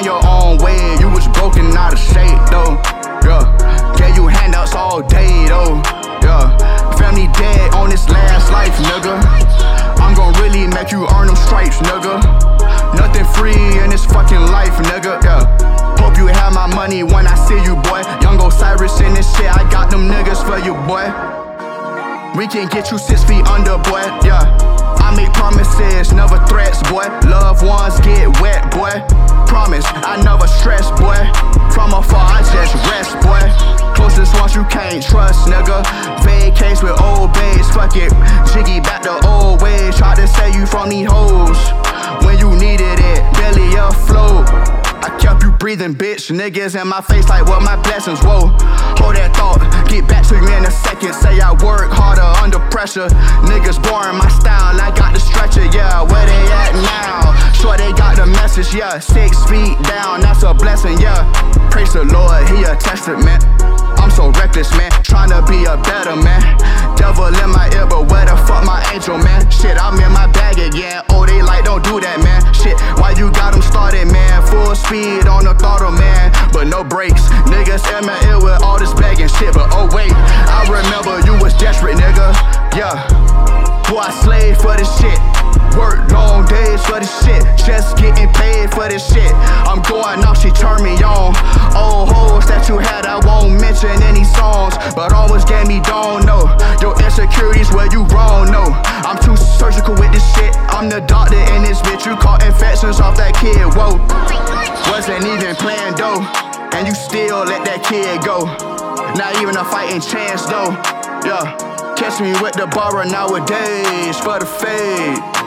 find your own way. You was broken out of shape though. Yeah, gave you handouts all day though. Yeah, family dead on this last life, nigga. I'm gon' really make you earn them stripes, nigga. Nothing free in this fucking life, nigga. Yeah. Hope you have my money when I see you, boy. Young Osiris in this shit, I got them niggas for you, boy. We can get you six feet under, boy. Yeah, I make promises. Stress, boy. From afar, I just rest, boy. Closest ones you can't trust, nigga. Vacates with old bays, fuck it. Jiggy back the old ways. Try to save you from these hoes. When you needed it, belly afloat. I kept you breathing, bitch. Niggas in my face like what my blessings, whoa. Hold that thought, get back to you in a second. Say I work harder under pressure. Niggas boring my style, I got the stretcher, yeah. Where they at now? Sure they got the message, yeah. Six feet down, a blessing, yeah. Praise the Lord, he a testament. I'm so reckless, man. Tryna be a better man. Devil in my ear, but where the fuck my angel, man? Shit, I'm in my bag again. Oh, they like, don't do that, man. Shit, why you got them started, man? Full speed on the throttle, man. But no brakes. Niggas in my ear with all this bag and shit. But oh, wait, I remember you was desperate, nigga. Yeah. Boy, I slaved for this shit. Work long days for this shit. Just getting paid for this shit. I'm going off, she turned me on. Old hoes that you had, I won't mention any songs. But almost gave me don't know. Your insecurities where you wrong, no. I'm too surgical with this shit. I'm the doctor in this bitch. You caught infections off that kid, whoa. Wasn't even planned though. And you still let that kid go. Not even a fighting chance though. Yeah. Catch me with the borrow nowadays for the fade.